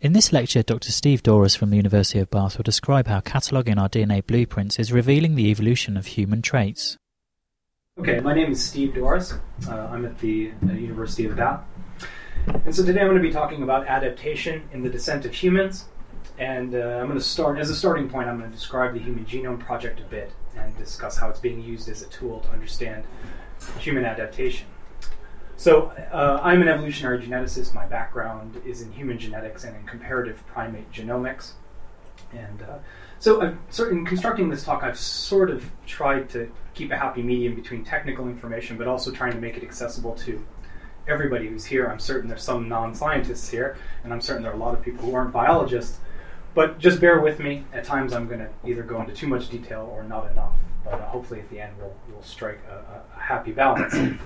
In this lecture, Dr. Steve Dorus from the University of Bath will describe how cataloguing our DNA blueprints is revealing the evolution of human traits. Okay, my name is Steve Dorus. Uh, I'm at the uh, University of Bath. And so today I'm going to be talking about adaptation in the descent of humans. And uh, I'm going to start, as a starting point, I'm going to describe the Human Genome Project a bit and discuss how it's being used as a tool to understand human adaptation. So, uh, I'm an evolutionary geneticist. My background is in human genetics and in comparative primate genomics. And uh, so, I've, in constructing this talk, I've sort of tried to keep a happy medium between technical information, but also trying to make it accessible to everybody who's here. I'm certain there's some non scientists here, and I'm certain there are a lot of people who aren't biologists. But just bear with me. At times, I'm going to either go into too much detail or not enough. But uh, hopefully, at the end, we'll, we'll strike a, a happy balance.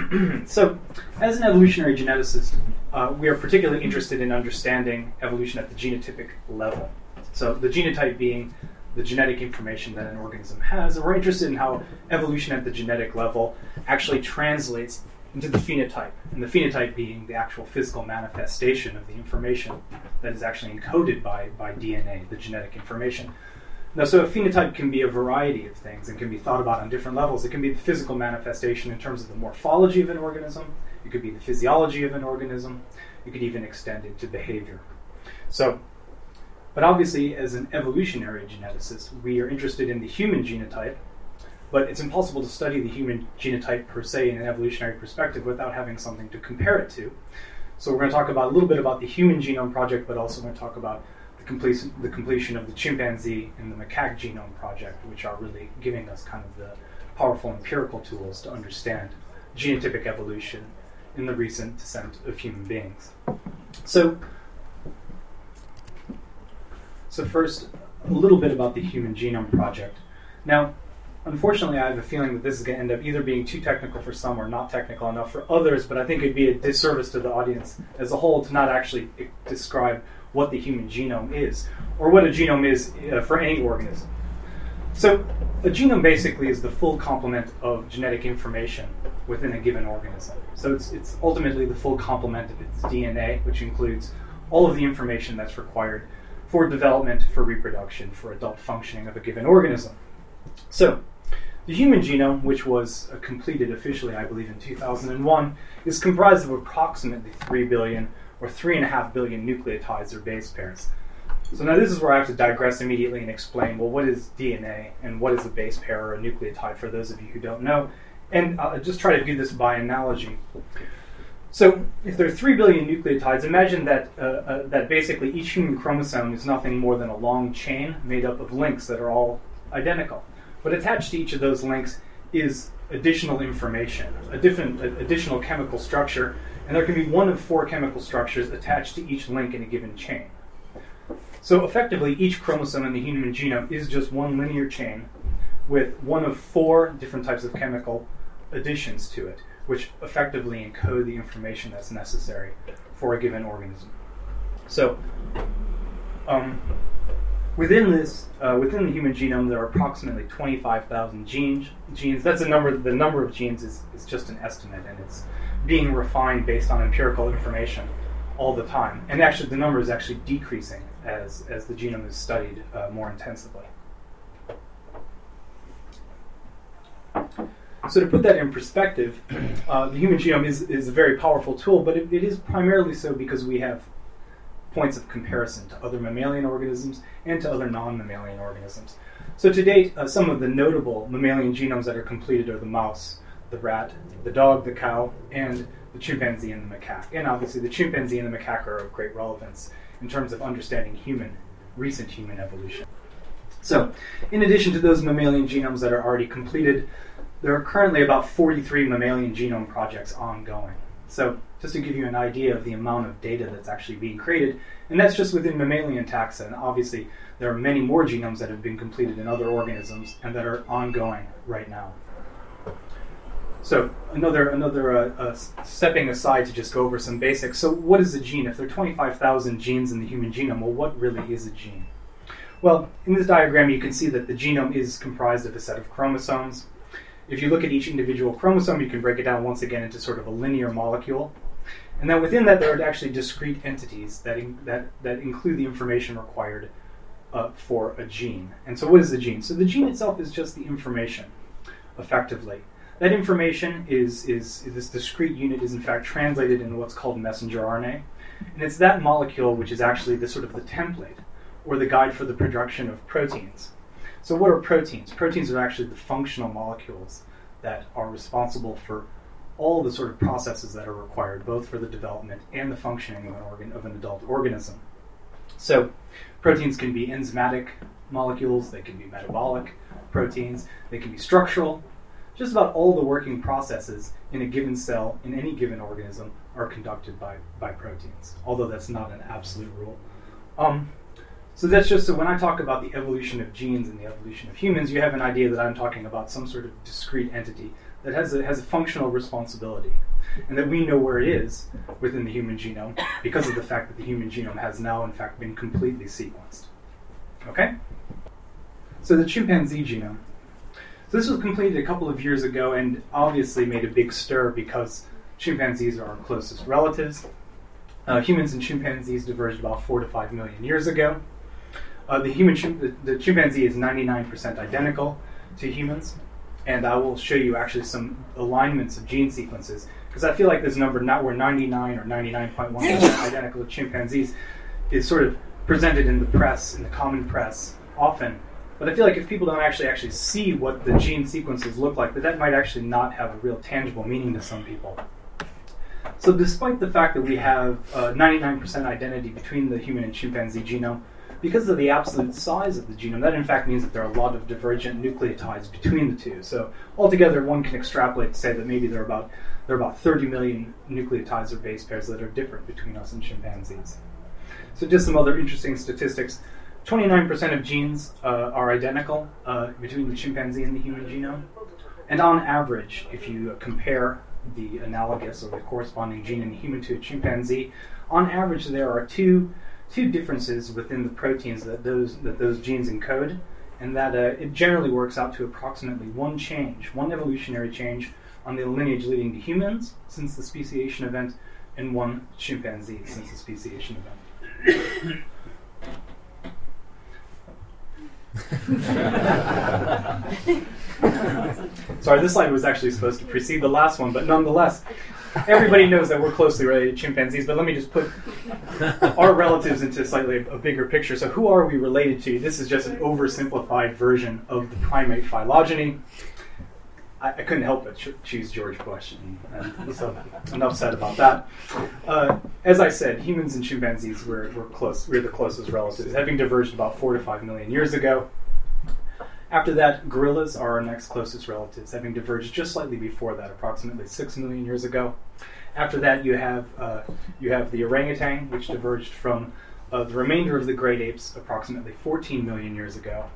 so, as an evolutionary geneticist, uh, we are particularly interested in understanding evolution at the genotypic level. So, the genotype being the genetic information that an organism has, and we're interested in how evolution at the genetic level actually translates into the phenotype, and the phenotype being the actual physical manifestation of the information that is actually encoded by, by DNA, the genetic information. Now, so a phenotype can be a variety of things and can be thought about on different levels. It can be the physical manifestation in terms of the morphology of an organism, it could be the physiology of an organism, you could even extend it to behavior. So, but obviously, as an evolutionary geneticist, we are interested in the human genotype, but it's impossible to study the human genotype per se in an evolutionary perspective without having something to compare it to. So, we're going to talk about a little bit about the Human Genome Project, but also going to talk about the completion, the completion of the chimpanzee and the macaque genome project, which are really giving us kind of the powerful empirical tools to understand genotypic evolution in the recent descent of human beings. So, so first, a little bit about the Human Genome Project. Now, unfortunately, I have a feeling that this is going to end up either being too technical for some or not technical enough for others, but I think it'd be a disservice to the audience as a whole to not actually describe what the human genome is, or what a genome is uh, for any organism. So, a genome basically is the full complement of genetic information within a given organism. So, it's, it's ultimately the full complement of its DNA, which includes all of the information that's required for development, for reproduction, for adult functioning of a given organism. So, the human genome, which was uh, completed officially, I believe, in 2001, is comprised of approximately 3 billion or 3.5 billion nucleotides or base pairs. So now this is where I have to digress immediately and explain, well, what is DNA and what is a base pair or a nucleotide for those of you who don't know. And I'll just try to do this by analogy. So if there are 3 billion nucleotides, imagine that, uh, uh, that basically each human chromosome is nothing more than a long chain made up of links that are all identical. But attached to each of those links is additional information, a different a, additional chemical structure and there can be one of four chemical structures attached to each link in a given chain. So effectively, each chromosome in the human genome is just one linear chain with one of four different types of chemical additions to it, which effectively encode the information that's necessary for a given organism. So, um, within this, uh, within the human genome, there are approximately 25,000 genes. Genes. That's a number. The number of genes is, is just an estimate, and it's being refined based on empirical information all the time. And actually, the number is actually decreasing as, as the genome is studied uh, more intensively. So, to put that in perspective, uh, the human genome is, is a very powerful tool, but it, it is primarily so because we have points of comparison to other mammalian organisms and to other non mammalian organisms. So, to date, uh, some of the notable mammalian genomes that are completed are the mouse, the rat, the dog, the cow, and the chimpanzee and the macaque. And obviously, the chimpanzee and the macaque are of great relevance in terms of understanding human, recent human evolution. So, in addition to those mammalian genomes that are already completed, there are currently about 43 mammalian genome projects ongoing. So, just to give you an idea of the amount of data that's actually being created, and that's just within mammalian taxa, and obviously there are many more genomes that have been completed in other organisms and that are ongoing right now. So another another uh, uh, stepping aside to just go over some basics. So what is a gene? If there are 25,000 genes in the human genome, well, what really is a gene? Well, in this diagram, you can see that the genome is comprised of a set of chromosomes. If you look at each individual chromosome, you can break it down once again into sort of a linear molecule. And then within that, there are actually discrete entities that, in, that, that include the information required uh, for a gene. And so, what is the gene? So, the gene itself is just the information, effectively. That information is, is, is this discrete unit is in fact translated into what's called messenger RNA. And it's that molecule which is actually the sort of the template or the guide for the production of proteins. So, what are proteins? Proteins are actually the functional molecules that are responsible for all the sort of processes that are required, both for the development and the functioning of an organ of an adult organism. So, proteins can be enzymatic molecules, they can be metabolic proteins, they can be structural. Just about all the working processes in a given cell in any given organism are conducted by, by proteins, although that's not an absolute rule. Um, so that's just so when I talk about the evolution of genes and the evolution of humans, you have an idea that I'm talking about some sort of discrete entity that has a, has a functional responsibility, and that we know where it is within the human genome because of the fact that the human genome has now, in fact, been completely sequenced. Okay? So the chimpanzee genome. So this was completed a couple of years ago and obviously made a big stir because chimpanzees are our closest relatives. Uh, humans and chimpanzees diverged about four to five million years ago. Uh, the human chim- the, the chimpanzee is 99% identical to humans and I will show you actually some alignments of gene sequences because I feel like this number, not where 99 or 99.1% identical to chimpanzees, is sort of presented in the press, in the common press, often. But I feel like if people don't actually actually see what the gene sequences look like, that that might actually not have a real tangible meaning to some people. So, despite the fact that we have uh, 99% identity between the human and chimpanzee genome, because of the absolute size of the genome, that in fact means that there are a lot of divergent nucleotides between the two. So altogether, one can extrapolate to say that maybe there are about there are about 30 million nucleotides or base pairs that are different between us and chimpanzees. So just some other interesting statistics. 29% of genes uh, are identical uh, between the chimpanzee and the human genome. And on average, if you compare the analogous or the corresponding gene in a human to a chimpanzee, on average there are two two differences within the proteins that those that those genes encode, and that uh, it generally works out to approximately one change, one evolutionary change on the lineage leading to humans since the speciation event, and one chimpanzee since the speciation event. Sorry, this slide was actually supposed to precede the last one, but nonetheless, everybody knows that we're closely related to chimpanzees, but let me just put our relatives into slightly a, bigger picture. So, who are we related to? This is just an oversimplified version of the primate phylogeny. I, I couldn't help but ch- choose George Bush, and, and so enough said about that. Uh, as I said, humans and chimpanzees were, were close. We're the closest relatives, having diverged about four to five million years ago. After that, gorillas are our next closest relatives, having diverged just slightly before that, approximately six million years ago. After that, you have uh, you have the orangutan, which diverged from uh, the remainder of the great apes, approximately 14 million years ago.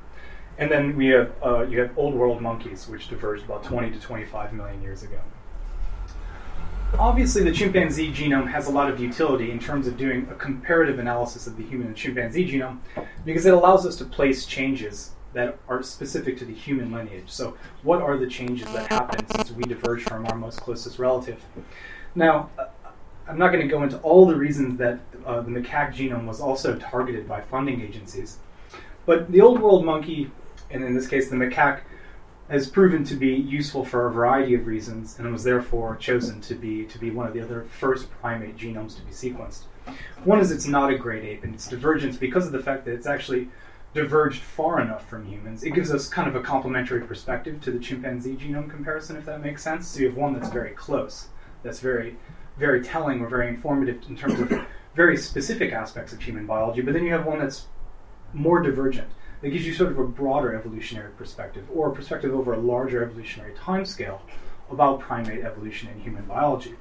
And then we have uh, you have old world monkeys, which diverged about 20 to 25 million years ago. Obviously, the chimpanzee genome has a lot of utility in terms of doing a comparative analysis of the human and chimpanzee genome because it allows us to place changes that are specific to the human lineage. So, what are the changes that happen since we diverge from our most closest relative? Now, uh, I'm not going to go into all the reasons that uh, the macaque genome was also targeted by funding agencies, but the old world monkey, and in this case the macaque, has proven to be useful for a variety of reasons, and was therefore chosen to be to be one of the other first primate genomes to be sequenced. One is it's not a great ape, and its divergence because of the fact that it's actually diverged far enough from humans. It gives us kind of a complementary perspective to the chimpanzee genome comparison, if that makes sense. So you have one that's very close, that's very, very telling or very informative in terms of very specific aspects of human biology, but then you have one that's more divergent. That gives you sort of a broader evolutionary perspective, or a perspective over a larger evolutionary timescale about primate evolution and human biology.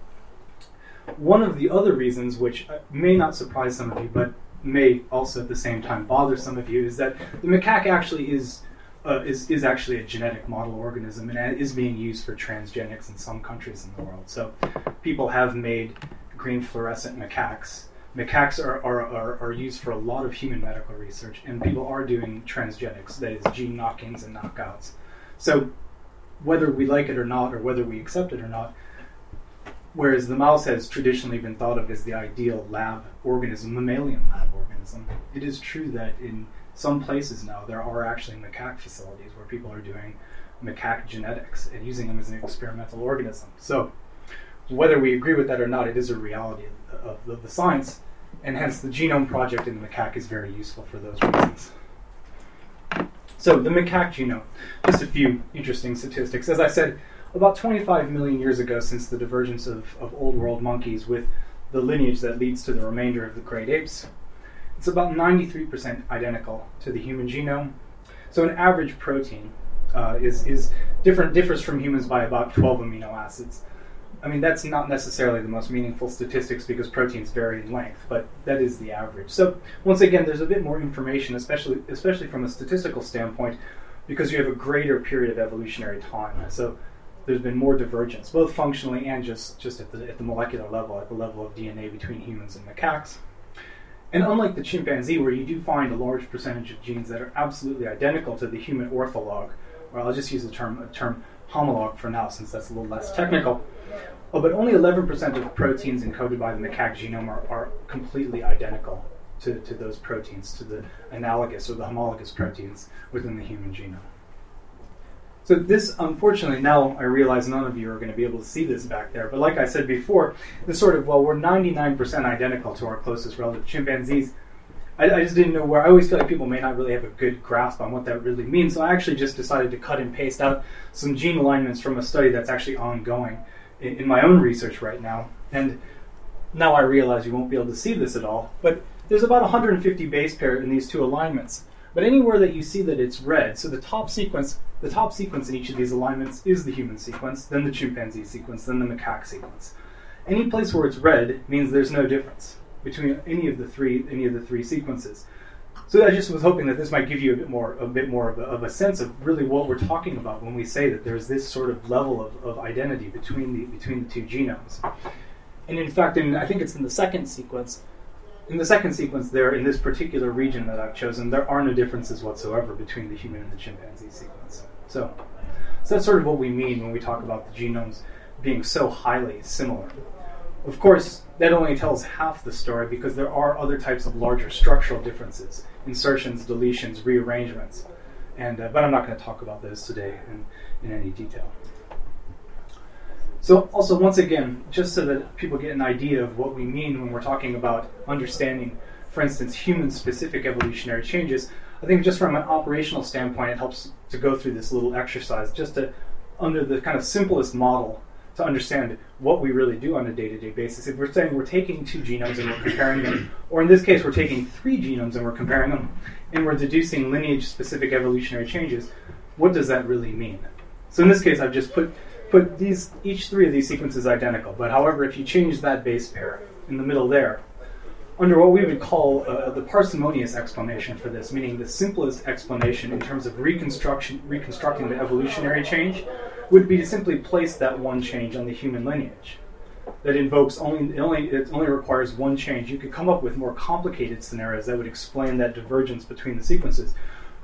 One of the other reasons, which uh, may not surprise some of you, but may also at the same time bother some of you is that the macaque actually is uh, is, is actually a genetic model organism and is being used for transgenics in some countries in the world. So people have made green fluorescent macaques. Macaques are, are, are, are used for a lot of human medical research, and people are doing transgenics, that is, gene knock-ins and knockouts. So whether we like it or not, or whether we accept it or not, whereas the mouse has traditionally been thought of as the ideal lab organism, mammalian lab organism. It is true that in some places now there are actually macaque facilities where people are doing macaque genetics and using them as an experimental organism. So, whether we agree with that or not, it is a reality of, of, the science, and hence the genome project in the macaque is very useful for those reasons. So, the macaque genome, just a few interesting statistics. As I said, about 25 million years ago, since the divergence of, of old world monkeys with the lineage that leads to the remainder of the great apes, it's about 93% identical to the human genome. So, an average protein uh, is, is different, differs from humans by about 12 amino acids. I mean, that's not necessarily the most meaningful statistics because proteins vary in length, but that is the average. So, once again, there's a bit more information, especially, especially from a statistical standpoint, because you have a greater period of evolutionary time. So, there's been more divergence, both functionally and just, just at, the, at the molecular level, at the level of DNA between humans and macaques. And unlike the chimpanzee, where you do find a large percentage of genes that are absolutely identical to the human ortholog, or I'll just use the term, term homolog for now, since that's a little less technical. Oh, but only 11% of proteins encoded by the macaque genome are, are completely identical to, to those proteins, to the analogous or the homologous proteins within the human genome. So this, unfortunately, now I realize none of you are going to be able to see this back there. But like I said before, this sort of well, we're 99% identical to our closest relative chimpanzees. I, I, just didn't know where. I always feel like people may not really have a good grasp on what that really means. So I actually just decided to cut and paste out some gene alignments from a study that's actually ongoing in, in my own research right now. And now I realize you won't be able to see this at all. But there's about 150 base pair in these two alignments. But anywhere that you see that it's red, so the top sequence, the top sequence in each of these alignments is the human sequence, then the chimpanzee sequence, then the macaque sequence. Any place where it's red means there's no difference between any of the three any of the three sequences. So I just was hoping that this might give you a bit more a bit more of a, of a sense of really what we're talking about when we say that there's this sort of level of, of identity between the between the two genomes. And in fact, in I think it's in the second sequence, in the second sequence there, in this particular region that I've chosen, there are no differences whatsoever between the human and the chimpanzee sequence. So, so that's sort of what we mean when we talk about the genomes being so highly similar. Of course, that only tells half the story because there are other types of larger structural differences insertions, deletions, rearrangements. And, uh, but I'm not going to talk about those today in, in any detail. So, also, once again, just so that people get an idea of what we mean when we're talking about understanding, for instance, human specific evolutionary changes, I think just from an operational standpoint, it helps to go through this little exercise just to, under the kind of simplest model, to understand what we really do on a day to day basis. If we're saying we're taking two genomes and we're comparing them, or in this case, we're taking three genomes and we're comparing them, and we're deducing lineage specific evolutionary changes, what does that really mean? So, in this case, I've just put but these each three of these sequences identical. But however, if you change that base pair in the middle there, under what we would call uh, the parsimonious explanation for this, meaning the simplest explanation in terms of reconstruction, reconstructing the evolutionary change, would be to simply place that one change on the human lineage. That invokes only, it only it only requires one change. You could come up with more complicated scenarios that would explain that divergence between the sequences,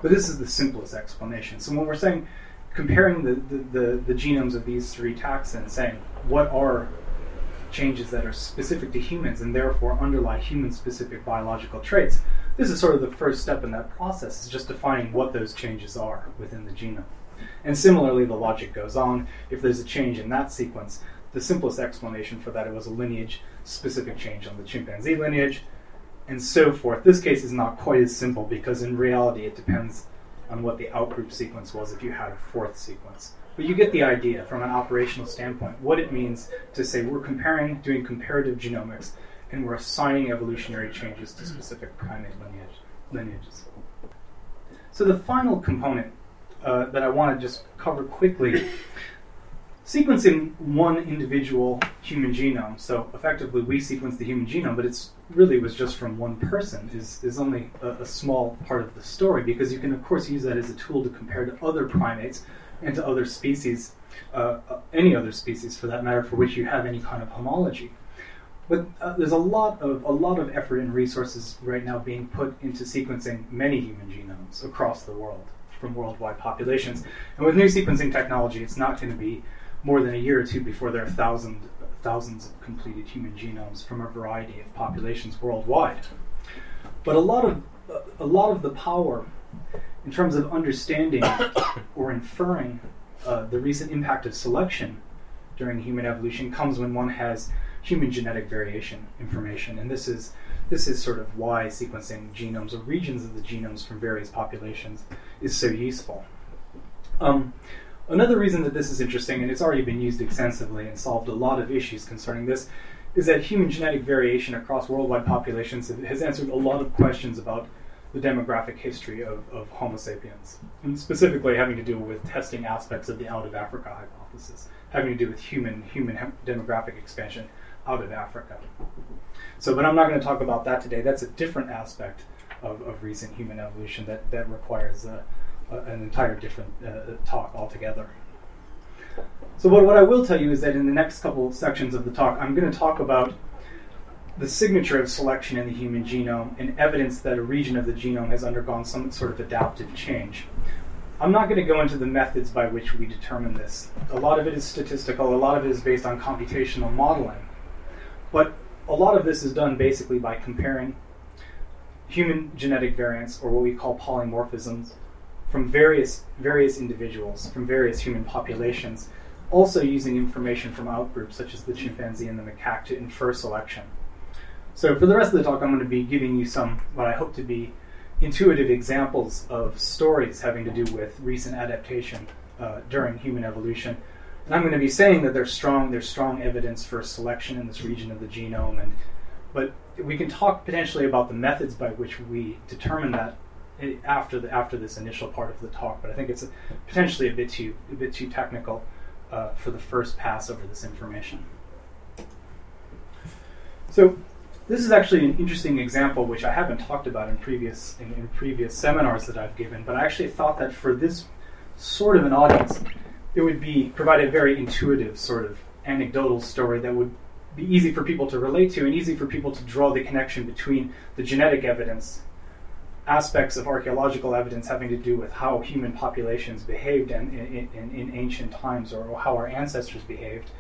but this is the simplest explanation. So when we're saying comparing the, the, the, the genomes of these three taxa and saying what are changes that are specific to humans and therefore underlie human specific biological traits. This is sort of the first step in that process, is just defining what those changes are within the genome. And similarly, the logic goes on. If there's a change in that sequence, the simplest explanation for that it was a lineage specific change on the chimpanzee lineage, and so forth. This case is not quite as simple because in reality it depends on what the outgroup sequence was if you had a fourth sequence. But you get the idea from an operational standpoint, what it means to say we're comparing, doing comparative genomics, and we're assigning evolutionary changes to specific primate lineage, lineages. So the final component uh, that I want to just cover quickly sequencing one individual human genome. So effectively, we sequence the human genome, but it's really was just from one person. is is only a, a, small part of the story because you can of course use that as a tool to compare to other primates and to other species, uh, uh, any other species for that matter, for which you have any kind of homology. But uh, there's a lot of a lot of effort and resources right now being put into sequencing many human genomes across the world from worldwide populations. And with new sequencing technology, it's not going to be more than a year or two before there are thousands thousands of completed human genomes from a variety of populations worldwide. But a lot of a lot of the power in terms of understanding or inferring uh, the recent impact of selection during human evolution comes when one has human genetic variation information, and this is this is sort of why sequencing genomes or regions of the genomes from various populations is so useful. Um, another reason that this is interesting, and it's already been used extensively and solved a lot of issues concerning this, is that human genetic variation across worldwide populations has answered a lot of questions about the demographic history of, of Homo sapiens, and specifically having to do with testing aspects of the out of Africa hypothesis, having to do with human human demographic expansion out of Africa. So, but I'm not going to talk about that today. That's a different aspect of, of recent human evolution that, that requires a, an entire different uh, talk altogether. So, what, what I will tell you is that in the next couple sections of the talk, I'm going to talk about the signature of selection in the human genome and evidence that a region of the genome has undergone some sort of adaptive change. I'm not going to go into the methods by which we determine this. A lot of it is statistical, a lot of it is based on computational modeling. But a lot of this is done basically by comparing human genetic variants, or what we call polymorphisms, from various, various individuals, from various human populations, also using information from outgroups such as the chimpanzee and the macaque to infer selection. So, for the rest of the talk, I'm going to be giving you some what I hope to be intuitive examples of stories having to do with recent adaptation uh, during human evolution and I'm going to be saying that there's strong there's strong evidence for selection in this region of the genome, and but we can talk potentially about the methods by which we determine that after the after this initial part of the talk. But I think it's a, potentially a bit too a bit too technical uh, for the first pass over this information. So this is actually an interesting example which I haven't talked about in previous in, in previous seminars that I've given, but I actually thought that for this sort of an audience, it would be provide a very intuitive sort of anecdotal story that would be easy for people to relate to and easy for people to draw the connection between the genetic evidence aspects of archaeological evidence having to do with how human populations behaved in, in, in, ancient times or how our ancestors behaved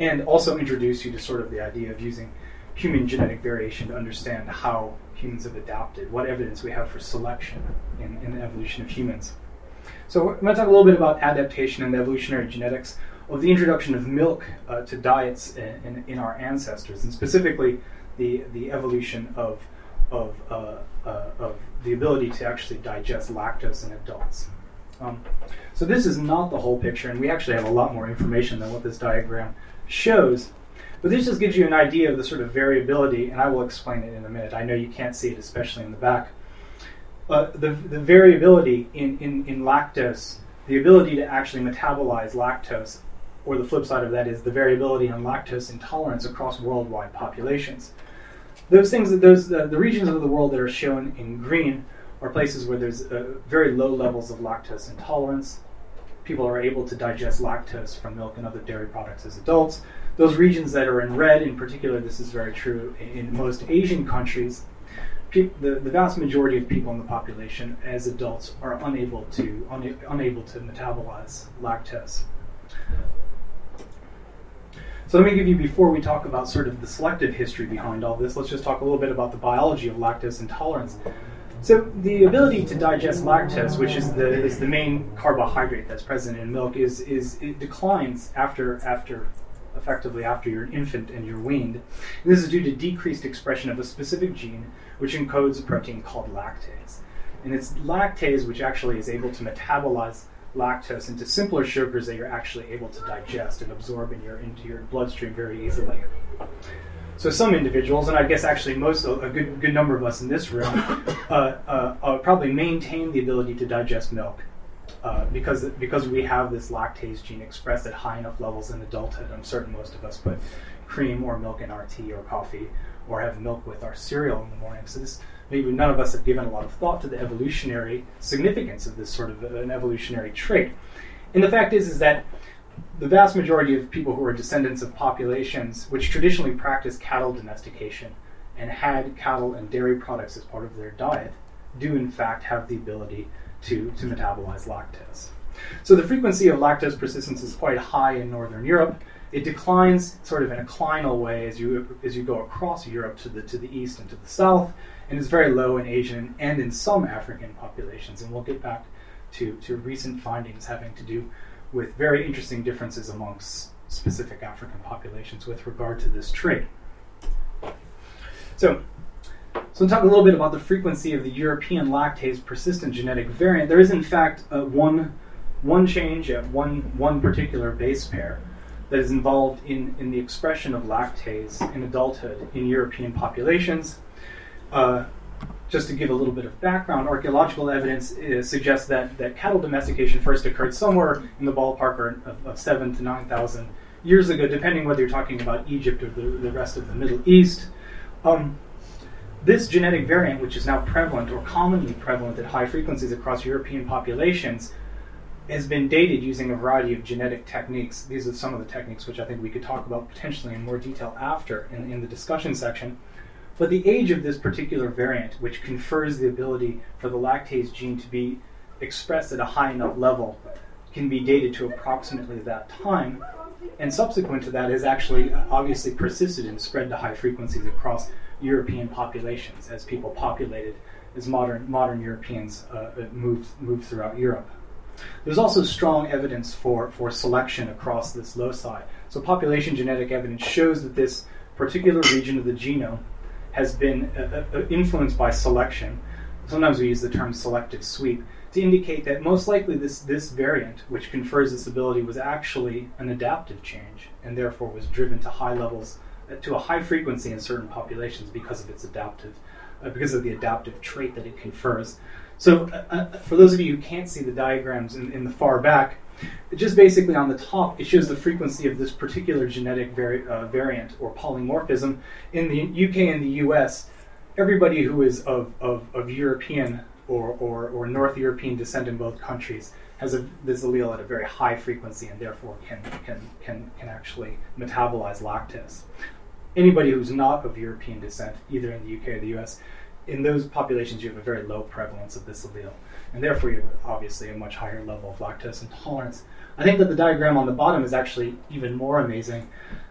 and also introduce you to sort of the idea of using human genetic variation to understand how humans have adapted, what evidence we have for selection in, in the evolution of humans. So I'm going to talk a little bit about adaptation and evolutionary genetics of the introduction of milk uh, to diets in, in, in, our ancestors, and specifically the, the evolution of, of, uh, uh, of the ability to actually digest lactose in adults. Um, so this is not the whole picture, and we actually have a lot more information than what this diagram shows. But this just gives you an idea of the sort of variability, and I will explain it in a minute. I know you can't see it, especially in the back uh, the, the variability in, in, in lactose, the ability to actually metabolize lactose, or the flip side of that is the variability in lactose intolerance across worldwide populations. Those things, those uh, the regions of the world that are shown in green are places where there's uh, very low levels of lactose intolerance. People are able to digest lactose from milk and other dairy products as adults. Those regions that are in red, in particular, this is very true in most Asian countries, the, the vast majority of people in the population as adults are unable to un, unable to metabolize lactose. So let me give you before we talk about sort of the selective history behind all this. Let's just talk a little bit about the biology of lactose intolerance. So the ability to digest lactose, which is the is the main carbohydrate that's present in milk, is is it declines after after effectively after you're an infant and you're weaned. And this is due to decreased expression of a specific gene which encodes a protein called lactase. And it's lactase which actually is able to metabolize lactose into simpler sugars that you're actually able to digest and absorb in your, into your bloodstream very easily. So some individuals, and I guess actually most, a good, good number of us in this room, uh, uh, uh, probably maintain the ability to digest milk uh, because because we have this lactase gene expressed at high enough levels in adulthood. I'm certain most of us put cream or milk in our tea or coffee or have milk with our cereal in the morning. So this maybe none of us have given a lot of thought to the evolutionary significance of this sort of an evolutionary trait. And the fact is is that the vast majority of people who are descendants of populations which traditionally practiced cattle domestication and had cattle and dairy products as part of their diet do in fact have the ability to, to metabolize lactose. So the frequency of lactose persistence is quite high in Northern Europe. It declines sort of in a clinal way as you as you go across Europe to the to the east and to the south, and is very low in Asian and in some African populations. And we'll get back to, to recent findings having to do with very interesting differences amongst specific African populations with regard to this trait. So, so, talk a little bit about the frequency of the European lactase persistent genetic variant. There is, in fact, uh, one, one change at one, one particular base pair that is involved in, in the expression of lactase in adulthood in European populations. Uh, just to give a little bit of background, archaeological evidence uh, suggests that, that cattle domestication first occurred somewhere in the ballpark of, of 7 to 9,000 years ago, depending whether you're talking about Egypt or the, the rest of the Middle East. Um, this genetic variant, which is now prevalent or commonly prevalent at high frequencies across European populations, has been dated using a variety of genetic techniques. These are some of the techniques which I think we could talk about potentially in more detail after in, in the discussion section. But the age of this particular variant, which confers the ability for the lactase gene to be expressed at a high enough level, can be dated to approximately that time. And subsequent to that, has actually obviously persisted and spread to high frequencies across European populations as people populated, as modern, modern Europeans uh, moved, moved throughout Europe. There's also strong evidence for, for selection across this loci. So, population genetic evidence shows that this particular region of the genome has been uh, uh, influenced by selection. Sometimes we use the term selective sweep to indicate that most likely this, this variant, which confers this ability, was actually an adaptive change and therefore was driven to high levels, uh, to a high frequency in certain populations because of its adaptive, uh, because of the adaptive trait that it confers. So, uh, uh, for those of you who can't see the diagrams in, in, the far back, just basically on the top, it shows the frequency of this particular genetic vari- uh, variant or polymorphism. In the UK and the US, everybody who is of, of, of European or, or, or North European descent in both countries has a, this allele at a very high frequency and therefore can, can, can, can actually metabolize lactase. Anybody who's not of European descent, either in the UK or the US, in those populations you have a very low prevalence of this allele, and therefore you have obviously a much higher level of lactose intolerance. I think that the diagram on the bottom is actually even more amazing.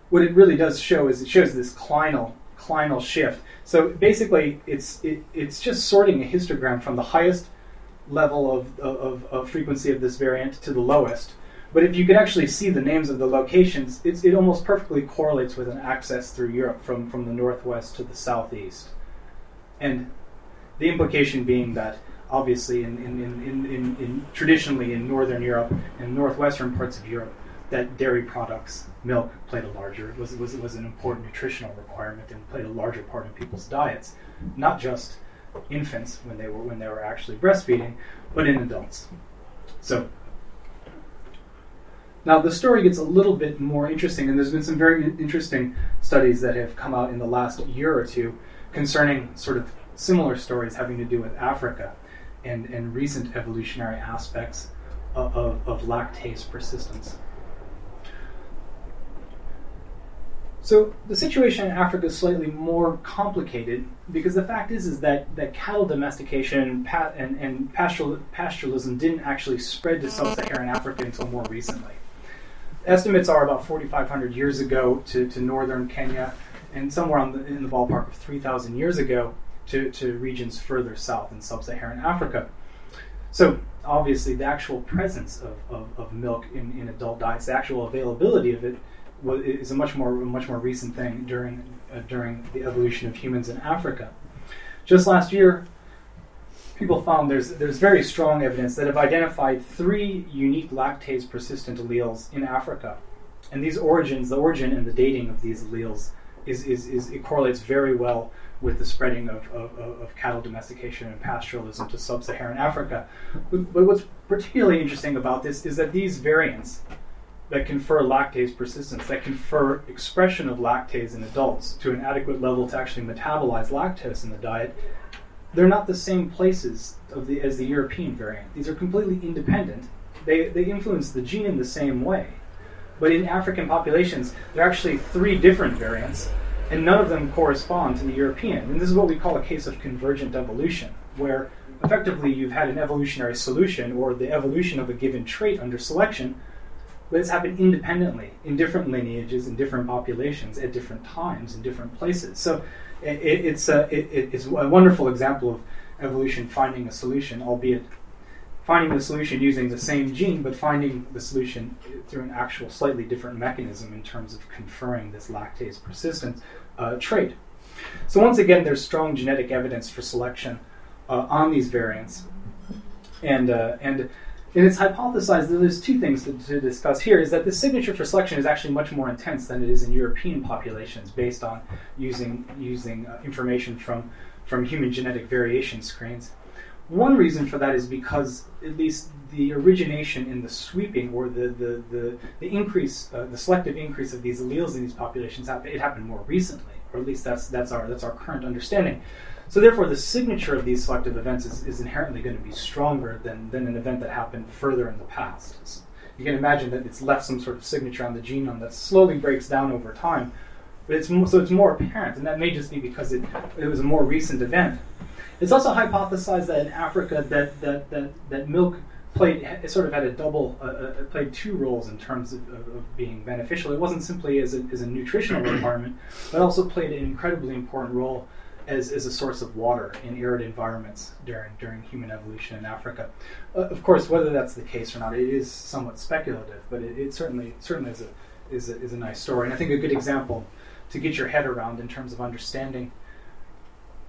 What it really does show is it shows this clinal clinal shift. So basically, it's it, it's just sorting a histogram from the highest level of, of, of, frequency of this variant to the lowest. But if you could actually see the names of the locations, it almost perfectly correlates with an access through Europe from, from the northwest to the southeast. And the implication being that obviously in, in, in, in, traditionally in northern Europe and northwestern parts of Europe, that dairy products, milk played a larger was was was an important nutritional requirement and played a larger part in people's diets, not just infants when they were when they were actually breastfeeding, but in adults. So now the story gets a little bit more interesting, and there's been some very interesting studies that have come out in the last year or two concerning sort of similar stories having to do with Africa and, and recent evolutionary aspects of, of, of lactase persistence. So the situation in Africa is slightly more complicated because the fact is is that, that cattle domestication and, and pastoral, pastoralism didn't actually spread to sub-Saharan Africa until more recently. Estimates are about 4,500 years ago to, to northern Kenya and somewhere the, in the ballpark of 3,000 years ago to, to regions further south in sub-Saharan Africa. So obviously the actual presence of, of, of milk in, in adult diets, the actual availability of it is a much more much more recent thing during uh, during the evolution of humans in Africa. Just last year, people found there's there's very strong evidence that have identified three unique lactase persistent alleles in Africa, and these origins, the origin and the dating of these alleles, is is, is it correlates very well with the spreading of, of, of cattle domestication and pastoralism to sub-Saharan Africa. But, what's particularly interesting about this is that these variants that confer lactase persistence, that confer expression of lactase in adults to an adequate level to actually metabolize lactose in the diet, they're not the same places the, as the European variant. These are completely independent. They, they influence the gene in the same way. But in African populations, there are actually three different variants, and none of them correspond to the European. And this is what we call a case of convergent evolution, where effectively you've had an evolutionary solution or the evolution of a given trait under selection but it's happened independently in different lineages, in different populations, at different times, in different places. So it, it's, a, it, it's a wonderful example of evolution finding a solution, albeit finding the solution using the same gene, but finding the solution through an actual slightly different mechanism in terms of conferring this lactase persistence uh, trait. So once again, there's strong genetic evidence for selection uh, on these variants, and uh, and and it's hypothesized that there's two things to, to, discuss here is that the signature for selection is actually much more intense than it is in European populations based on using using uh, information from from human genetic variation screens. One reason for that is because at least the origination in the sweeping or the the, the, the increase uh, the selective increase of these alleles in these populations it happened more recently or at least that's that's our that's our current understanding. So therefore, the signature of these selective events is, is inherently going to be stronger than, than an event that happened further in the past. So you can imagine that it's left some sort of signature on the genome that slowly breaks down over time, but it's more, so it's more apparent, and that may just be because it, it was a more recent event. It's also hypothesized that in Africa that that that, that milk played it sort of had a double uh, uh, played two roles in terms of, of, of, being beneficial. It wasn't simply as a, as a nutritional requirement, but also played an incredibly important role as, as a source of water in arid environments during during human evolution in Africa. Uh, of course, whether that's the case or not, it is somewhat speculative, but it, it certainly certainly is a, is a is a nice story, and I think a good example to get your head around in terms of understanding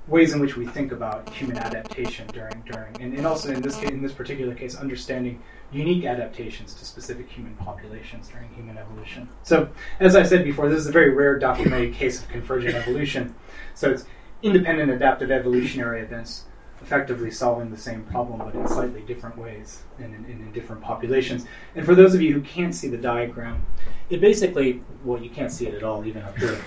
ways in which we think about human adaptation during during and, and also in this case, in this particular case understanding unique adaptations to specific human populations during human evolution. So as I said before, this is a very rare documented case of convergent evolution. So it's independent adaptive evolutionary events effectively solving the same problem but in slightly different ways and in, in, in, different populations. And for those of you who can't see the diagram, it basically, well, you can't see it at all, even up here.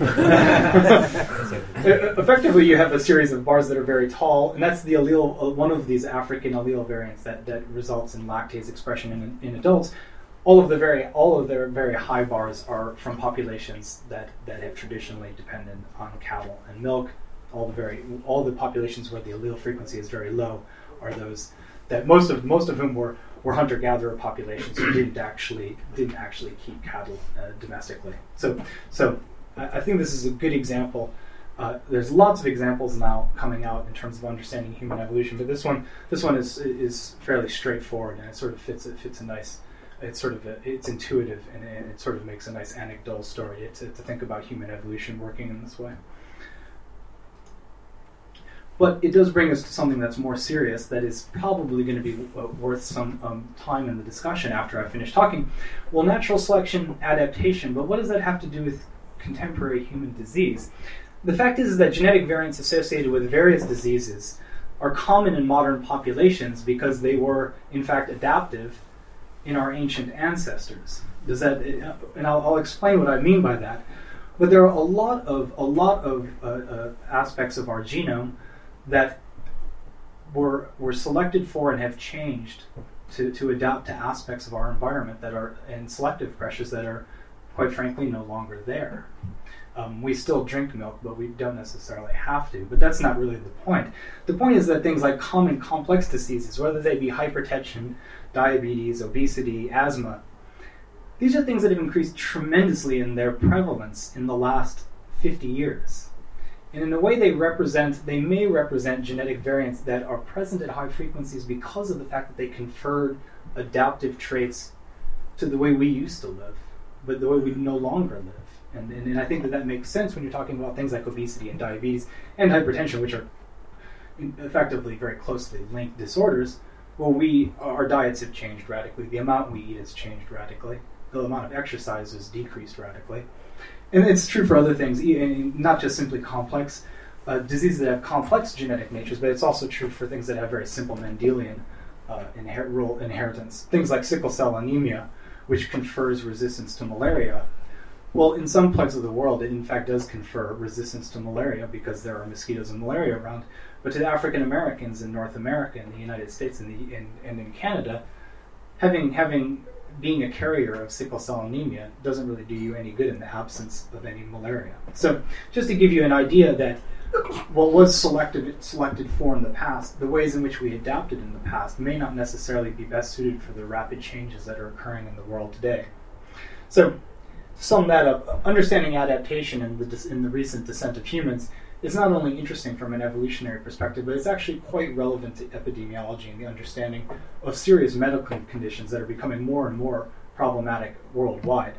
effectively, you have a series of bars that are very tall, and that's the allele, uh, one of these African allele variants that, that results in lactase expression in, in adults. All of the very all of their very high bars are from populations that, that have traditionally depended on cattle and milk all the very all the populations where the allele frequency is very low are those that most of most of whom were were hunter gatherer populations who didn't actually didn't actually keep cattle uh, domestically. So so I, I, think this is a good example. Uh, there's lots of examples now coming out in terms of understanding human evolution, but this one this one is is fairly straightforward and it sort of fits it fits a nice it's sort of a, it's intuitive and it, it, sort of makes a nice anecdotal story to, to think about human evolution working in this way. But it does bring us to something that's more serious that is probably going to be uh, worth some um, time in the discussion after I finish talking. Well, natural selection adaptation, but what does that have to do with contemporary human disease? The fact is that genetic variants associated with various diseases are common in modern populations because they were, in fact, adaptive in our ancient ancestors. Does that, uh, and I'll, I'll explain what I mean by that. But there are a lot of a lot of uh, uh, aspects of our genome that were were selected for and have changed to, to adapt to aspects of our environment that are and selective pressures that are quite frankly no longer there. Um, we still drink milk, but we don't necessarily have to. But that's not really the point. The point is that things like common complex diseases, whether they be hypertension, diabetes, obesity, asthma, these are things that have increased tremendously in their prevalence in the last 50 years. And in a way, they represent, they may represent genetic variants that are present at high frequencies because of the fact that they conferred adaptive traits to the way we used to live, but the way we no longer live. And, and, and I think that that makes sense when you're talking about things like obesity and diabetes and hypertension, which are effectively very closely linked disorders. Well, we our diets have changed radically. The amount we eat has changed radically. The amount of exercise has decreased radically and it's true for other things, not just simply complex uh, diseases that have complex genetic natures, but it's also true for things that have very simple Mendelian uh, inher- inheritance. Things like sickle cell anemia, which confers resistance to malaria. Well, in some parts of the world, it in fact does confer resistance to malaria because there are mosquitoes and malaria around. But to African Americans in North America, in the United States, and, in, and in Canada, having having being a carrier of sickle cell anemia doesn't really do you any good in the absence of any malaria. So, just to give you an idea that what was selected selected for in the past, the ways in which we adapted in the past may not necessarily be best suited for the rapid changes that are occurring in the world today. So, to sum that up, understanding adaptation in the, in the recent descent of humans is not only interesting from an evolutionary perspective, but it's actually quite relevant to epidemiology and the understanding of serious medical conditions that are becoming more and more problematic worldwide.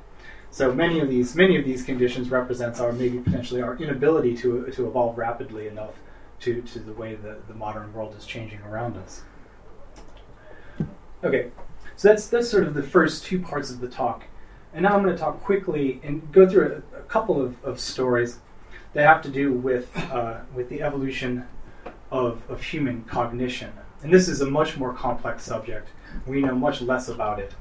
So many of these many of these conditions represents our maybe potentially our inability to to evolve rapidly enough to, to the way that the modern world is changing around us. Okay, so that's that's sort of the first two parts of the talk. And now I'm going to talk quickly and go through a, a couple of, of stories that have to do with uh, with the evolution of, of human cognition. And this is a much more complex subject. We know much less about it.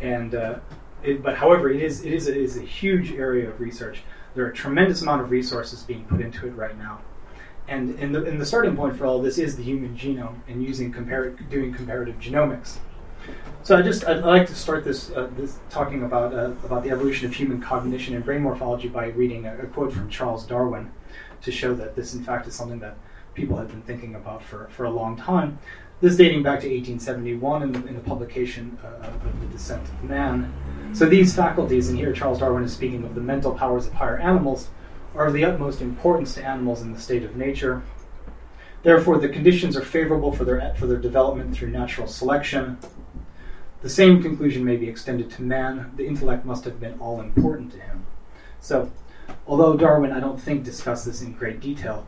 And uh, it, but however, it is it is it is a huge area of research. There are a tremendous amount of resources being put into it right now. And, and, the, and the starting point for all this is the human genome and using compar- doing comparative genomics. So I just I'd like to start this uh, this talking about uh, about the evolution of human cognition and brain morphology by reading a, a, quote from Charles Darwin to show that this in fact is something that people have been thinking about for, for a long time. This dating back to 1871 in the, in the publication uh, of The Descent of Man. So these faculties, and here Charles Darwin is speaking of the mental powers of higher animals, are of the utmost importance to animals in the state of nature. Therefore, the conditions are favorable for their, for their development through natural selection. The same conclusion may be extended to man. The intellect must have been all important to him. So, although Darwin, I don't think, discussed this in great detail,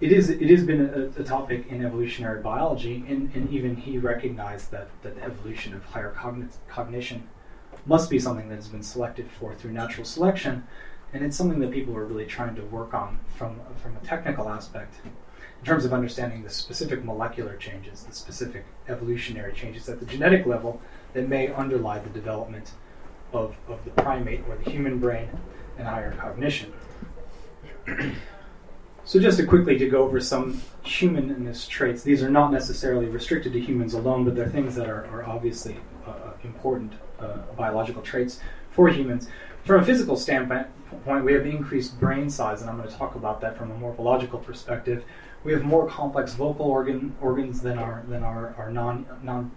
it is it has been a, a topic in evolutionary biology, and, and, even he recognized that, that the evolution of higher cogn- cognition must be something that has been selected for through natural selection, and it's something that people are really trying to work on from from a technical aspect in terms of understanding the specific molecular changes, the specific evolutionary changes at the genetic level that may underlie the development of, of the primate or the human brain and higher cognition. so, just to quickly to go over some humanness traits, these are not necessarily restricted to humans alone, but they're things that are, are obviously uh, uh important uh, biological traits for humans. From a physical standpoint, we have increased brain size, and I'm going to talk about that from a morphological perspective. We have more complex vocal organ organs than our than our, our non non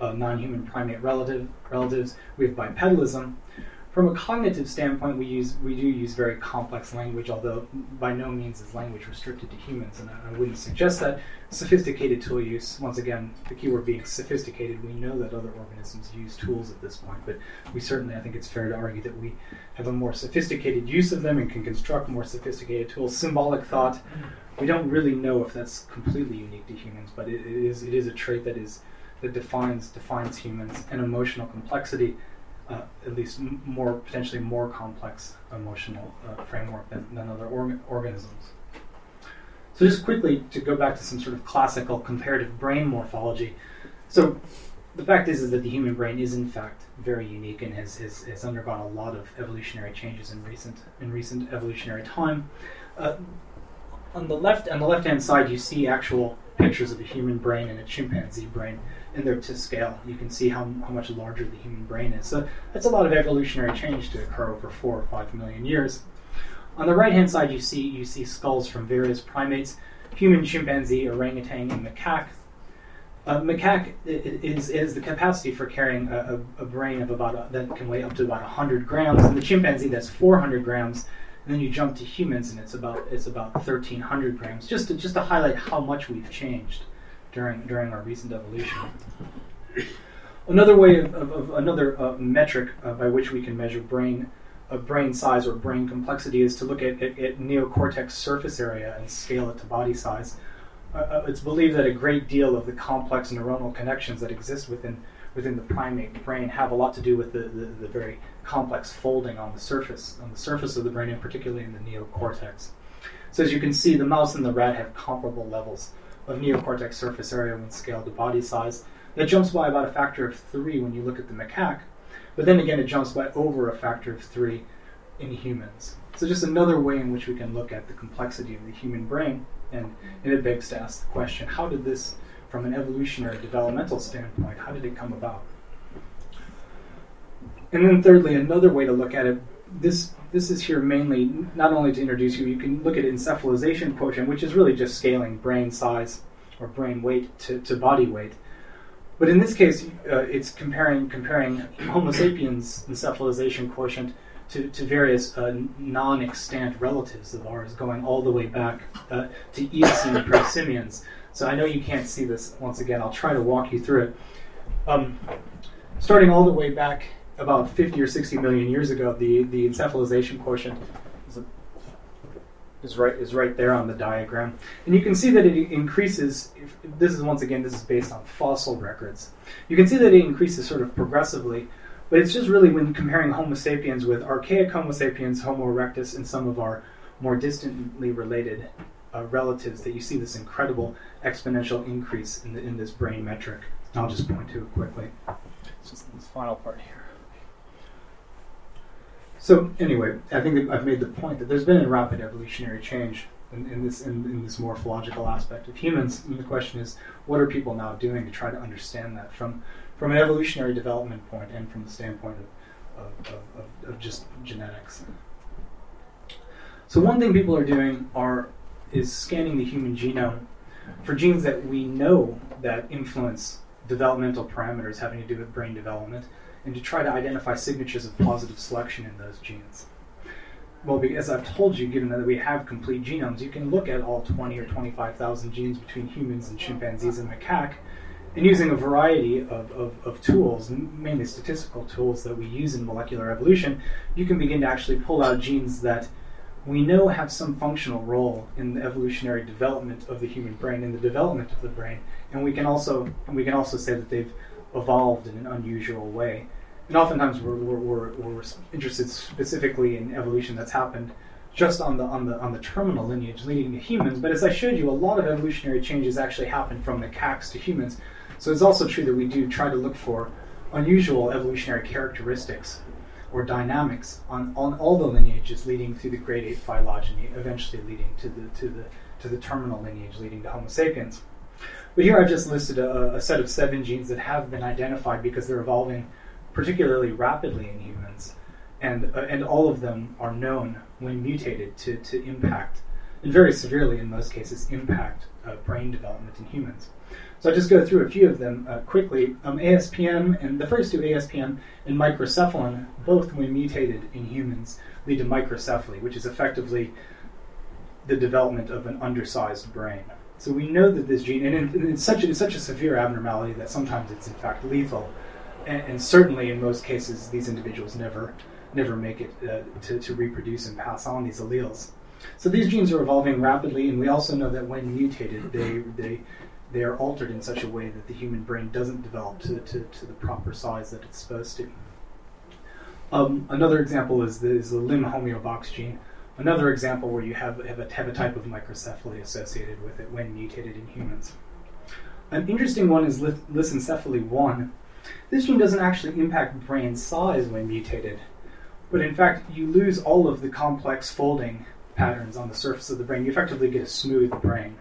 uh, non-human primate relative, relatives. We have bipedalism. From a cognitive standpoint, we use we do use very complex language, although by no means is language restricted to humans, and I, I wouldn't suggest that. Sophisticated tool use, once again, the keyword being sophisticated. We know that other organisms use tools at this point, but we certainly, I think it's fair to argue that we have a more sophisticated use of them and can construct more sophisticated tools. Symbolic thought, we don't really know if that's completely unique to humans, but it, it is it is a trait that is that defines defines humans and emotional complexity, uh, at least more potentially more complex emotional uh, framework than, than other orga- organisms. So just quickly to go back to some sort of classical comparative brain morphology. So the fact is, is that the human brain is in fact very unique and has, has, has undergone a lot of evolutionary changes in recent in recent evolutionary time. Uh, on the left on the left hand side, you see actual pictures of a human brain and a chimpanzee brain and they're to scale. You can see how, how much larger the human brain is. So that's a lot of evolutionary change to occur over four or five million years. On the right hand side, you see you see skulls from various primates: human, chimpanzee, orangutan, and macaque. Uh, macaque is is the capacity for carrying a, a, a brain of about a, that can weigh up to about 100 grams, and the chimpanzee that's 400 grams. And then you jump to humans, and it's about it's about 1,300 grams. Just to just to highlight how much we've changed during during our recent evolution. Another way of, of, of another uh, metric uh, by which we can measure brain uh, brain size or brain complexity is to look at, at, at, neocortex surface area and scale it to body size. Uh, uh, it's believed that a great deal of the complex neuronal connections that exist within within the primate brain have a lot to do with the, the, the very complex folding on the surface on the surface of the brain and particularly in the neocortex. So as you can see, the mouse and the rat have comparable levels of neocortex surface area when scaled to body size. That jumps by about a factor of three when you look at the macaque, but then again, it jumps by over a factor of three in humans. So, just another way in which we can look at the complexity of the human brain, and, and it begs to ask the question how did this, from an evolutionary developmental standpoint, how did it come about? And then, thirdly, another way to look at it this this is here mainly not only to introduce you, you can look at encephalization quotient, which is really just scaling brain size or brain weight to, to body weight. But in this case, uh, it's comparing comparing Homo sapiens encephalization quotient to, to various uh, non-extant relatives of ours, going all the way back uh, to Eocene prosimians. So I know you can't see this. Once again, I'll try to walk you through it. Um, starting all the way back about 50 or 60 million years ago, the, the encephalization quotient is, a, is, right, is right there on the diagram. And you can see that it increases, if, this is once again, this is based on fossil records. You can see that it increases sort of progressively, but it's just really when comparing Homo sapiens with archaic Homo sapiens, Homo erectus, and some of our more distantly related uh, relatives that you see this incredible exponential increase in, the, in this brain metric. I'll just point to it quickly. It's just this final part here. So anyway, I think I've made the point that there's been a rapid evolutionary change in, in this in, in, this morphological aspect of humans. And the question is, what are people now doing to try to understand that from from an evolutionary development point and from the standpoint of, of, of, of just genetics? So one thing people are doing are is scanning the human genome for genes that we know that influence developmental parameters having to do with brain development and to try to identify signatures of positive selection in those genes. Well, as I've told you, given that we have complete genomes, you can look at all 20 or 25,000 genes between humans and chimpanzees and macaque, and using a variety of, of, of, tools, mainly statistical tools that we use in molecular evolution, you can begin to actually pull out genes that we know have some functional role in the evolutionary development of the human brain, in the development of the brain, and we can also we can also say that they've evolved in an unusual way. And oftentimes we're, we're, we're, we're interested specifically in evolution that's happened just on the on the on the terminal lineage leading to humans. But as I showed you, a lot of evolutionary changes actually happen from macaques to humans. So it's also true that we do try to look for unusual evolutionary characteristics or dynamics on, on all the lineages leading through the great ape phylogeny, eventually leading to the, to, the, to the terminal lineage leading to Homo sapiens. But here I've just listed a, a set of seven genes that have been identified because they're evolving particularly rapidly in humans. And, uh, and all of them are known when mutated to, to impact, and very severely in most cases, impact uh, brain development in humans. So I'll just go through a few of them uh, quickly. Um, ASPM and the first two, ASPM and microcephalin, both when mutated in humans, lead to microcephaly, which is effectively the development of an undersized brain. So we know that this gene, and it's such a, it's such a severe abnormality that sometimes it's in fact lethal, and, and certainly in most cases these individuals never never make it uh, to, to reproduce and pass on these alleles. So these genes are evolving rapidly, and we also know that when mutated, they they they are altered in such a way that the human brain doesn't develop to, to, to the proper size that it's supposed to. Um, another example is the, is the LIM homeobox gene. Another example where you have, have, a, have a type of microcephaly associated with it when mutated in humans. An interesting one is lissencephaly 1. This gene doesn't actually impact brain size when mutated, but in fact, you lose all of the complex folding patterns on the surface of the brain. You effectively get a smooth brain.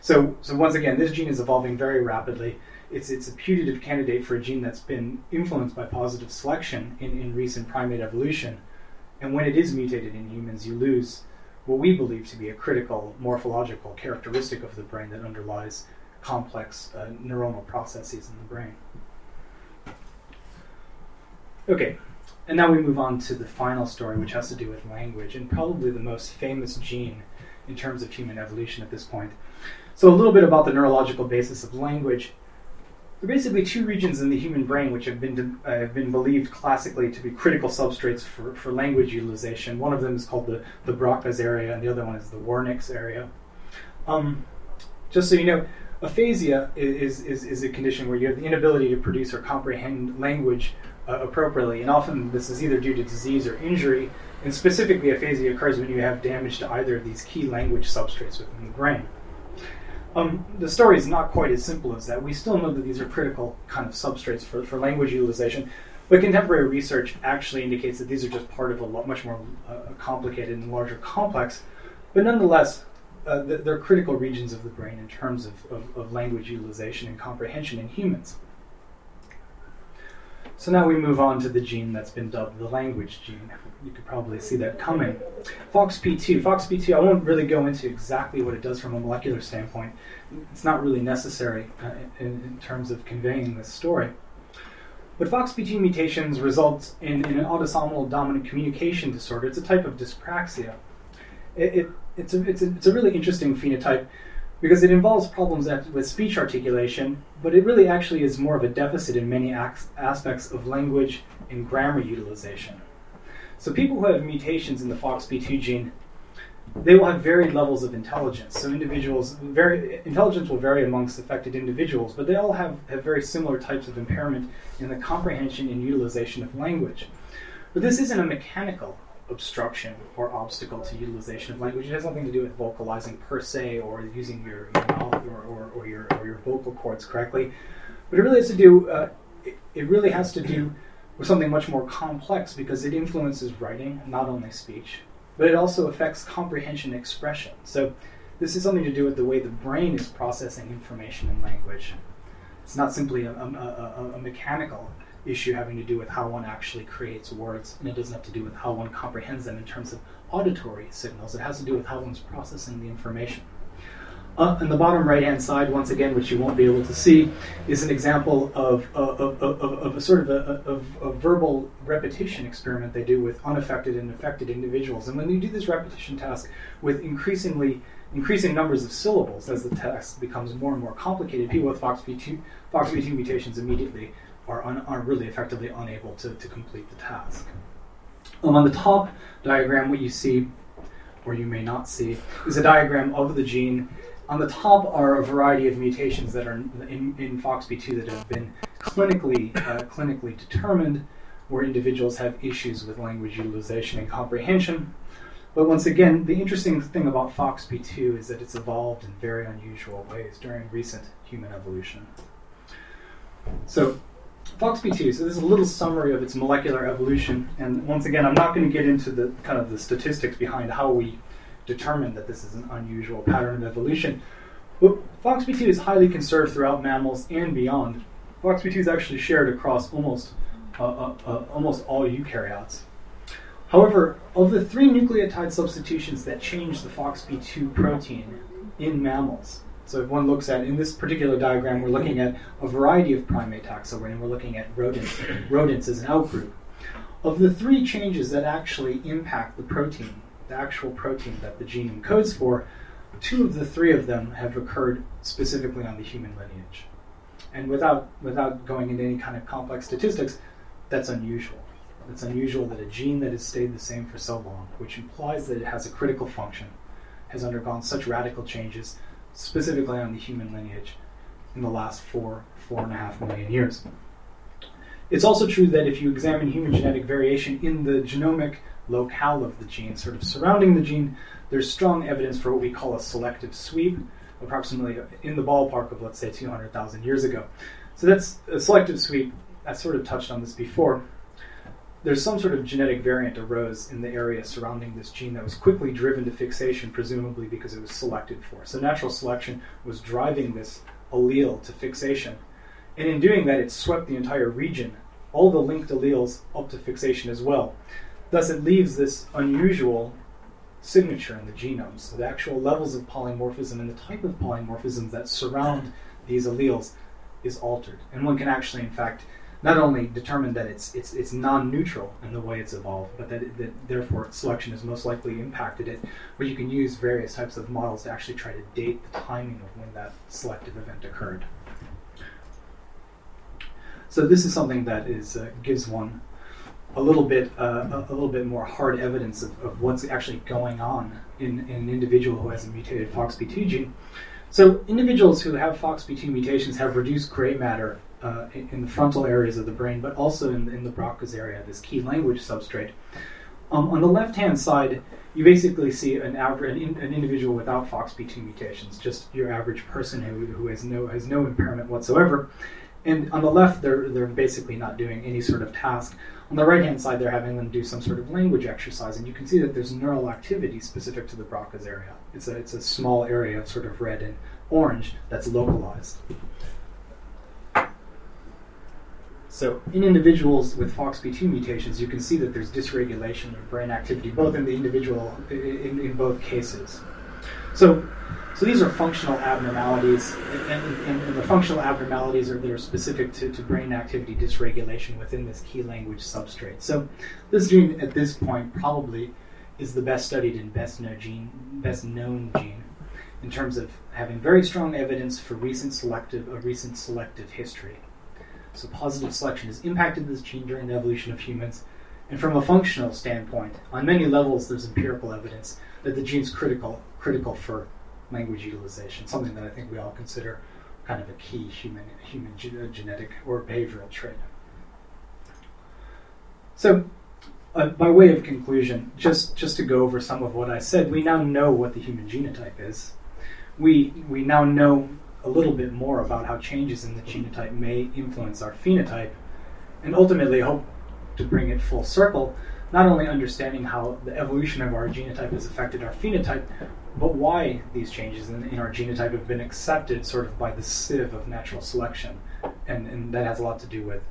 So, so once again, this gene is evolving very rapidly. It's, it's a putative candidate for a gene that's been influenced by positive selection in, in recent primate evolution and when it is mutated in humans, you lose what we believe to be a critical morphological characteristic of the brain that underlies complex uh, neuronal processes in the brain. Okay, and now we move on to the final story, which has to do with language, and probably the most famous gene in terms of human evolution at this point. So, a little bit about the neurological basis of language. There are basically two regions in the human brain which have been uh, have been believed classically to be critical substrates for, for language utilization. One of them is called the, the Broca's area, and the other one is the Wernicke's area. Um, just so you know, aphasia is, is, is a condition where you have the inability to produce or comprehend language uh, appropriately, and often this is either due to disease or injury. And specifically, aphasia occurs when you have damage to either of these key language substrates within the brain. Um, the story is not quite as simple as that. We still know that these are critical kind of substrates for, for language utilization, but contemporary research actually indicates that these are just part of a lot much more uh, complicated and larger complex. But nonetheless, uh, they're critical regions of the brain in terms of, of, of language utilization and comprehension in humans. So now we move on to the gene that's been dubbed the language gene. You could probably see that coming. FOXP2. FOXP2, I won't really go into exactly what it does from a molecular standpoint. It's not really necessary uh, in, in, terms of conveying this story. But FOXP2 mutations result in, in, an autosomal dominant communication disorder. It's a type of dyspraxia. It, it, it's, a, it's, a, it's a really interesting phenotype because it involves problems with speech articulation, but it really actually is more of a deficit in many aspects of language and grammar utilization. So people who have mutations in the FOXP2 gene, they will have varied levels of intelligence. So individuals, very, intelligence will vary amongst affected individuals, but they all have, have very similar types of impairment in the comprehension and utilization of language. But this isn't a mechanical obstruction or obstacle to utilization of language. It has nothing to do with vocalizing per se or using your, your mouth or, or, or, your, or your vocal cords correctly. But it really has to do, uh, it, it really has to do with something much more complex because it influences writing, not only speech, but it also affects comprehension expression. So this is something to do with the way the brain is processing information in language. It's not simply a, a, a, a mechanical issue having to do with how one actually creates words, and it doesn't have to do with how one comprehends them in terms of auditory signals. It has to do with how one's processing the information. Uh, on the bottom right hand side, once again, which you won't be able to see, is an example of, of, of, of a sort of a, a, verbal repetition experiment they do with unaffected and affected individuals. And when you do this repetition task with increasingly increasing numbers of syllables as the task becomes more and more complicated, people with FOXP2, FOXP2 mutations immediately are, un, are really effectively unable to, to complete the task. Um, on the top diagram, what you see, or you may not see, is a diagram of the gene. On the top are a variety of mutations that are in, in FOXP2 that have been clinically, uh, clinically determined, where individuals have issues with language utilization and comprehension. But once again, the interesting thing about FOXP2 is that it's evolved in very unusual ways during recent human evolution. So, FOXP2, so this is a little summary of its molecular evolution. And once again, I'm not going to get into the kind of the statistics behind how we determine that this is an unusual pattern of evolution. But FOXP2 is highly conserved throughout mammals and beyond. FOXP2 is actually shared across almost, uh, uh, uh, almost all eukaryotes. However, of the three nucleotide substitutions that change the FOXP2 protein in mammals, so if one looks at, in this particular diagram, we're looking at a variety of primate taxa, and we're looking at rodents, rodents as an outgroup. Of the three changes that actually impact the protein, the actual protein that the gene encodes for, two of the three of them have occurred specifically on the human lineage. And without, without going into any kind of complex statistics, that's unusual. It's unusual that a gene that has stayed the same for so long, which implies that it has a critical function, has undergone such radical changes specifically on the human lineage in the last four, four and a half million years. It's also true that if you examine human genetic variation in the genomic locale of the gene, sort of surrounding the gene, there's strong evidence for what we call a selective sweep, approximately in the ballpark of, let's say, 200,000 years ago. So that's a selective sweep. I sort of touched on this before there's some sort of genetic variant arose in the area surrounding this gene that was quickly driven to fixation, presumably because it was selected for. So natural selection was driving this allele to fixation. And in doing that, it swept the entire region, all the linked alleles, up to fixation as well. Thus, it leaves this unusual signature in the genome. So the actual levels of polymorphism and the type of polymorphisms that surround these alleles is altered. And one can actually, in fact, not only determine that it's it's it's non-neutral in the way it's evolved, but that, that therefore selection has most likely impacted it. But you can use various types of models to actually try to date the timing of when that selective event occurred. So this is something that is uh, gives one a little bit uh, a, little bit more hard evidence of, of what's actually going on in, in, an individual who has a mutated FOXP2 gene. So individuals who have FOXP2 mutations have reduced gray matter uh, in, the frontal areas of the brain, but also in, in the Broca's area, this key language substrate. Um, on the left-hand side, you basically see an average, an, in, an, individual without FOXP2 mutations, just your average person who, who has no has no impairment whatsoever. And on the left, they're they're basically not doing any sort of task. On the right-hand side, they're having them do some sort of language exercise, and you can see that there's neural activity specific to the Broca's area. It's a it's a small area of sort of red and orange that's localized. So, in individuals with FOXP2 mutations, you can see that there's dysregulation of brain activity, both in the individual, in, in both cases. So, so these are functional abnormalities, and, and, and the functional abnormalities are that are specific to, to brain activity dysregulation within this key language substrate. So, this gene at this point probably is the best studied and best known gene, best known gene in terms of having very strong evidence for recent selective a recent selective history. So positive selection has impacted this gene during the evolution of humans. And from a functional standpoint, on many levels, there's empirical evidence that the gene's critical critical for language utilization, something that I think we all consider kind of a key human human ge- genetic or behavioral trait. So, uh, by way of conclusion, just just to go over some of what I said, we now know what the human genotype is. We we now know a little bit more about how changes in the genotype may influence our phenotype, and ultimately hope to bring it full circle, not only understanding how the evolution of our genotype has affected our phenotype, but why these changes in, in our genotype have been accepted sort of by the sieve of natural selection. And, and that has a lot to do with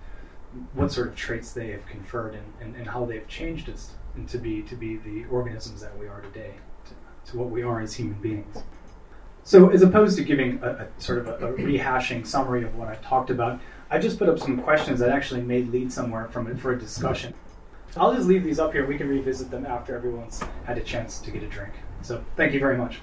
what sort of traits they have conferred and, and, and how they've changed us to be, to be the organisms that we are today, to, to what we are as human beings. So, as opposed to giving a, a sort of a, a, rehashing summary of what I've talked about, I just put up some questions that actually may lead somewhere from it for a discussion. I'll just leave these up here. We can revisit them after everyone's had a chance to get a drink. So, thank you very much.